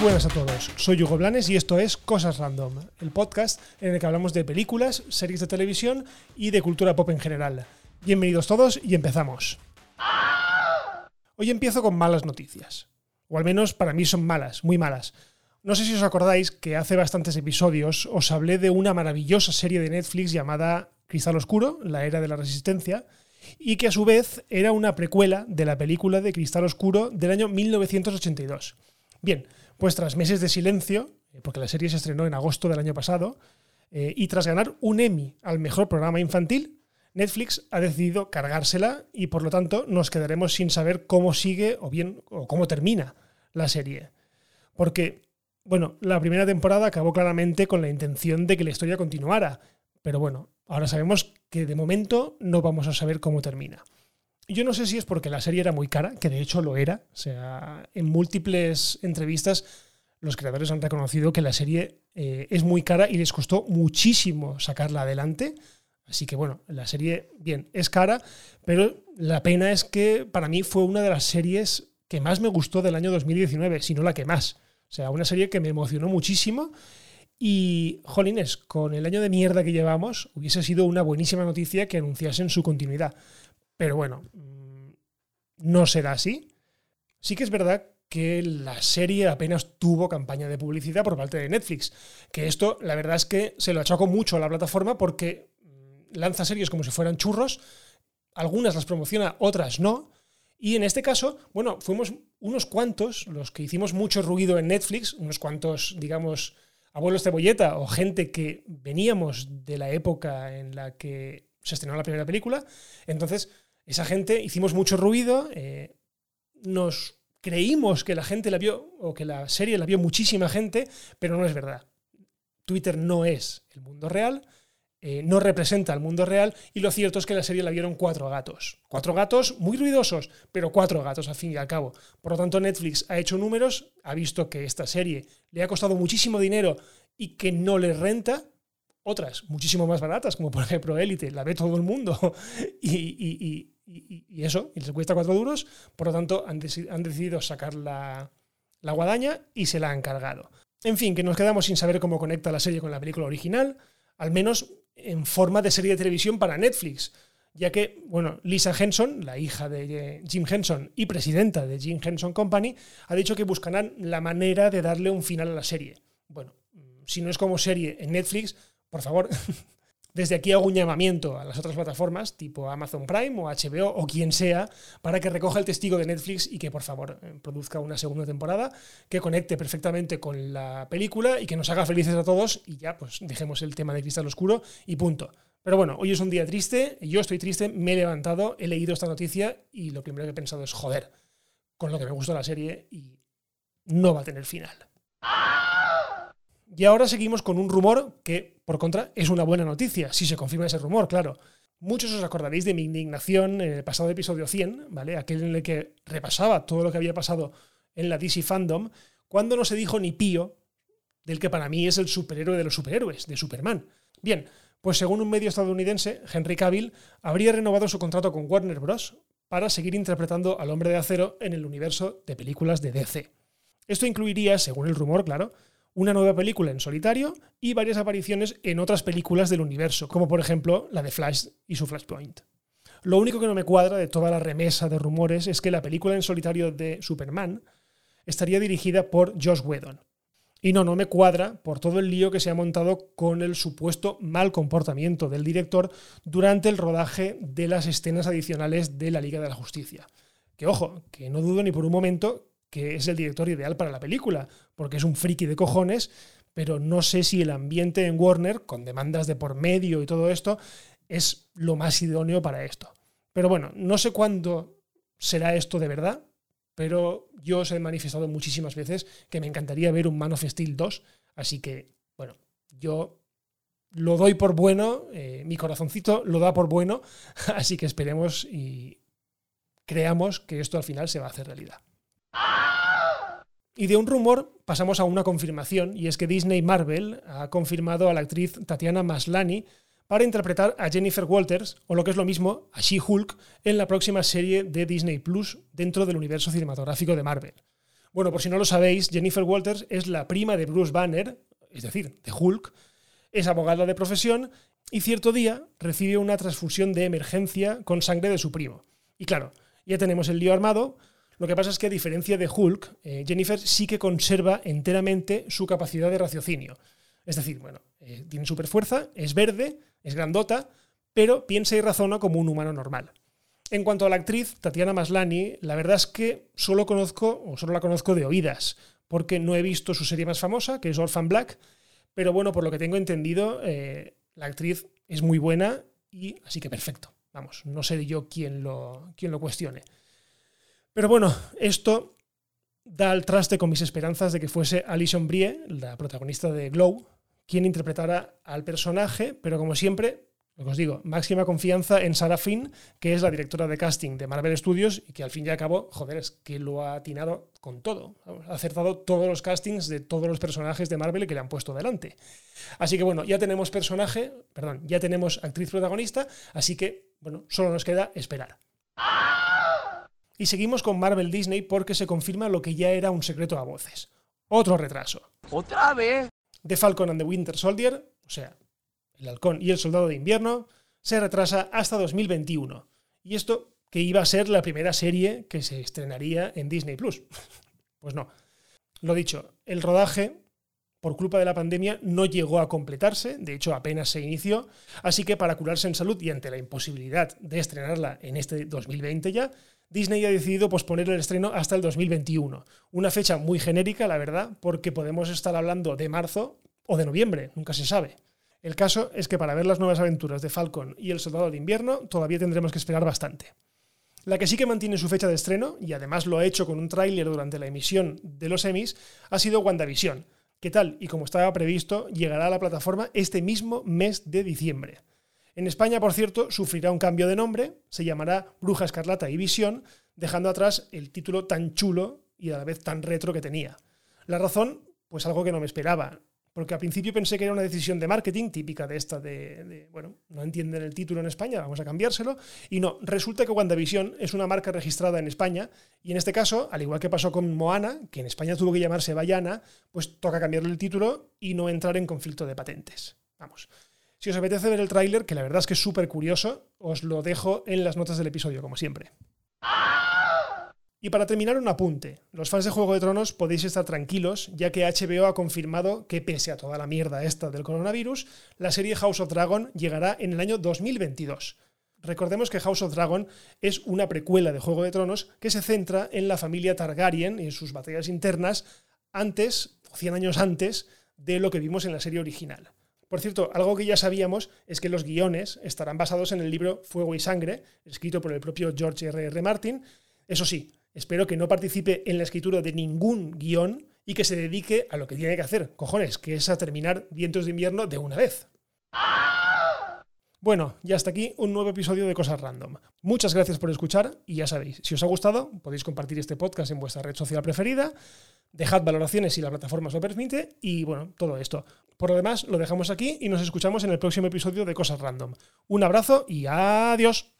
buenas a todos, soy Hugo Blanes y esto es Cosas Random, el podcast en el que hablamos de películas, series de televisión y de cultura pop en general. Bienvenidos todos y empezamos. Hoy empiezo con malas noticias, o al menos para mí son malas, muy malas. No sé si os acordáis que hace bastantes episodios os hablé de una maravillosa serie de Netflix llamada Cristal Oscuro, la era de la resistencia, y que a su vez era una precuela de la película de Cristal Oscuro del año 1982. Bien, pues tras meses de silencio, eh, porque la serie se estrenó en agosto del año pasado, eh, y tras ganar un Emmy al mejor programa infantil, Netflix ha decidido cargársela y por lo tanto nos quedaremos sin saber cómo sigue o bien o cómo termina la serie. Porque, bueno, la primera temporada acabó claramente con la intención de que la historia continuara, pero bueno, ahora sabemos que de momento no vamos a saber cómo termina. Yo no sé si es porque la serie era muy cara, que de hecho lo era. O sea, en múltiples entrevistas los creadores han reconocido que la serie eh, es muy cara y les costó muchísimo sacarla adelante. Así que bueno, la serie, bien, es cara, pero la pena es que para mí fue una de las series que más me gustó del año 2019, si no la que más. O sea, una serie que me emocionó muchísimo. Y, jolines, con el año de mierda que llevamos, hubiese sido una buenísima noticia que anunciasen su continuidad. Pero bueno, mm, no será así. Sí que es verdad que la serie apenas tuvo campaña de publicidad por parte de Netflix. Que esto, la verdad es que se lo achaco mucho a la plataforma porque mm, lanza series como si fueran churros. Algunas las promociona, otras no. Y en este caso, bueno, fuimos unos cuantos los que hicimos mucho ruido en Netflix, unos cuantos, digamos, abuelos cebolleta o gente que veníamos de la época en la que se estrenó la primera película. Entonces, esa gente hicimos mucho ruido, eh, nos creímos que la gente la vio o que la serie la vio muchísima gente, pero no es verdad. Twitter no es el mundo real, eh, no representa el mundo real y lo cierto es que la serie la vieron cuatro gatos. Cuatro gatos muy ruidosos, pero cuatro gatos al fin y al cabo. Por lo tanto, Netflix ha hecho números, ha visto que esta serie le ha costado muchísimo dinero y que no le renta, otras muchísimo más baratas, como por ejemplo Elite, la ve todo el mundo y, eso, y les cuesta cuatro duros, por lo tanto han, decidido sacar la, la guadaña y se la han cargado. En fin, que nos quedamos sin saber cómo conecta la serie con la película original, al menos en forma de serie de televisión para Netflix, ya que, bueno, Lisa Henson, la hija de Jim Henson y presidenta de Jim Henson Company, ha dicho que buscarán la manera de darle un final a la serie. Bueno, si no es como serie en Netflix, por favor, desde aquí hago un llamamiento a las otras plataformas, tipo Amazon Prime o HBO o quien sea, para que recoja el testigo de Netflix y que por favor eh, produzca una segunda temporada que conecte perfectamente con la película y que nos haga felices a todos y ya pues dejemos el tema de Cristal Oscuro y punto. Pero bueno, hoy es un día triste, yo estoy triste, me he levantado, he leído esta noticia y lo primero que he pensado es joder, con lo que me gustó la serie y no va a tener final. Y ahora seguimos con un rumor que, por contra, es una buena noticia, si se confirma ese rumor, claro. Muchos os acordaréis de mi indignación en el pasado episodio 100, ¿vale? Aquel en el que repasaba todo lo que había pasado en la DC Fandom, cuando no se dijo ni pío del que para mí es el superhéroe de los superhéroes, de Superman. Bien, pues según un medio estadounidense, Henry Cavill habría renovado su contrato con Warner Bros. para seguir interpretando al hombre de acero en el universo de películas de DC. Esto incluiría, según el rumor, claro, una nueva película en solitario y varias apariciones en otras películas del universo, como por ejemplo la de Flash y su Flashpoint. Lo único que no me cuadra de toda la remesa de rumores es que la película en solitario de Superman estaría dirigida por Josh Whedon. Y no, no me cuadra por todo el lío que se ha montado con el supuesto mal comportamiento del director durante el rodaje de las escenas adicionales de la Liga de la Justicia. Que ojo, que no dudo ni por un momento que es el director ideal para la película, porque es un friki de cojones, pero no sé si el ambiente en Warner, con demandas de por medio y todo esto, es lo más idóneo para esto. Pero bueno, no sé cuándo será esto de verdad, pero yo os he manifestado muchísimas veces que me encantaría ver un Man of Steel 2, así que, bueno, yo lo doy por bueno, eh, mi corazoncito lo da por bueno, así que esperemos y creamos que esto al final se va a hacer realidad. Y de un rumor pasamos a una confirmación, y es que Disney Marvel ha confirmado a la actriz Tatiana Maslany para interpretar a Jennifer Walters, o lo que es lo mismo, a She-Hulk, en la próxima serie de Disney Plus dentro del universo cinematográfico de Marvel. Bueno, por si no lo sabéis, Jennifer Walters es la prima de Bruce Banner, es decir, de Hulk, es abogada de profesión y cierto día recibe una transfusión de emergencia con sangre de su primo. Y claro, ya tenemos el lío armado. Lo que pasa es que a diferencia de Hulk, eh, Jennifer sí que conserva enteramente su capacidad de raciocinio. Es decir, bueno, eh, tiene super fuerza, es verde, es grandota, pero piensa y razona como un humano normal. En cuanto a la actriz, Tatiana Maslani, la verdad es que solo conozco, o solo la conozco de oídas, porque no he visto su serie más famosa, que es Orphan Black, pero bueno, por lo que tengo entendido, eh, la actriz es muy buena y así que perfecto. Vamos, no sé yo quién lo, quién lo cuestione. Pero bueno, esto da al traste con mis esperanzas de que fuese Alison Brie, la protagonista de Glow, quien interpretara al personaje, pero como siempre, lo que os digo, máxima confianza en Sarah Finn, que es la directora de casting de Marvel Studios y que al fin y al cabo, joder, es que lo ha atinado con todo. Ha acertado todos los castings de todos los personajes de Marvel que le han puesto delante. Así que bueno, ya tenemos personaje, perdón, ya tenemos actriz protagonista, así que, bueno, solo nos queda esperar. Y seguimos con Marvel Disney porque se confirma lo que ya era un secreto a voces. Otro retraso. ¿Otra vez? The Falcon and the Winter Soldier, o sea, el Halcón y el Soldado de Invierno, se retrasa hasta 2021. Y esto que iba a ser la primera serie que se estrenaría en Disney Plus. Pues no. Lo dicho, el rodaje, por culpa de la pandemia, no llegó a completarse, de hecho apenas se inició, así que para curarse en salud y ante la imposibilidad de estrenarla en este 2020 ya, Disney ha decidido posponer el estreno hasta el 2021. Una fecha muy genérica, la verdad, porque podemos estar hablando de marzo o de noviembre, nunca se sabe. El caso es que para ver las nuevas aventuras de Falcon y el Soldado de Invierno todavía tendremos que esperar bastante. La que sí que mantiene su fecha de estreno, y además lo ha hecho con un tráiler durante la emisión de los Emmys, ha sido WandaVision, que tal y como estaba previsto llegará a la plataforma este mismo mes de diciembre. En España, por cierto, sufrirá un cambio de nombre, se llamará Bruja Escarlata y Visión, dejando atrás el título tan chulo y a la vez tan retro que tenía. La razón, pues algo que no me esperaba porque al principio pensé que era una decisión de marketing típica de esta de, bueno, no entienden el título en España, vamos a cambiárselo. Y no, resulta que WandaVision es una marca registrada en España y en este caso, al igual que pasó con Moana, que en España tuvo que llamarse Bayana, pues toca cambiarle el título y no entrar en conflicto de patentes. Vamos. Si os apetece ver el tráiler, que la verdad es que es súper curioso, os lo dejo en las notas del episodio, como siempre. Y para terminar, un apunte. Los fans de Juego de Tronos podéis estar tranquilos, ya que HBO ha confirmado que, pese a toda la mierda esta del coronavirus, la serie House of Dragon llegará en el año 2022. Recordemos que House of Dragon es una precuela de Juego de Tronos que se centra en la familia Targaryen y en sus batallas internas antes, o 100 años antes, de lo que vimos en la serie original. Por cierto, algo que ya sabíamos es que los guiones estarán basados en el libro Fuego y Sangre, escrito por el propio George R. R. Martin. Eso sí, Espero que no participe en la escritura de ningún guion y que se dedique a lo que tiene que hacer, cojones, que es a terminar Vientos de invierno de una vez. Bueno, ya hasta aquí un nuevo episodio de Cosas Random. Muchas gracias por escuchar y ya sabéis, si os ha gustado, podéis compartir este podcast en vuestra red social preferida, dejad valoraciones si la plataforma os lo permite y bueno, todo esto. Por lo demás, lo dejamos aquí y nos escuchamos en el próximo episodio de Cosas Random. Un abrazo y adiós.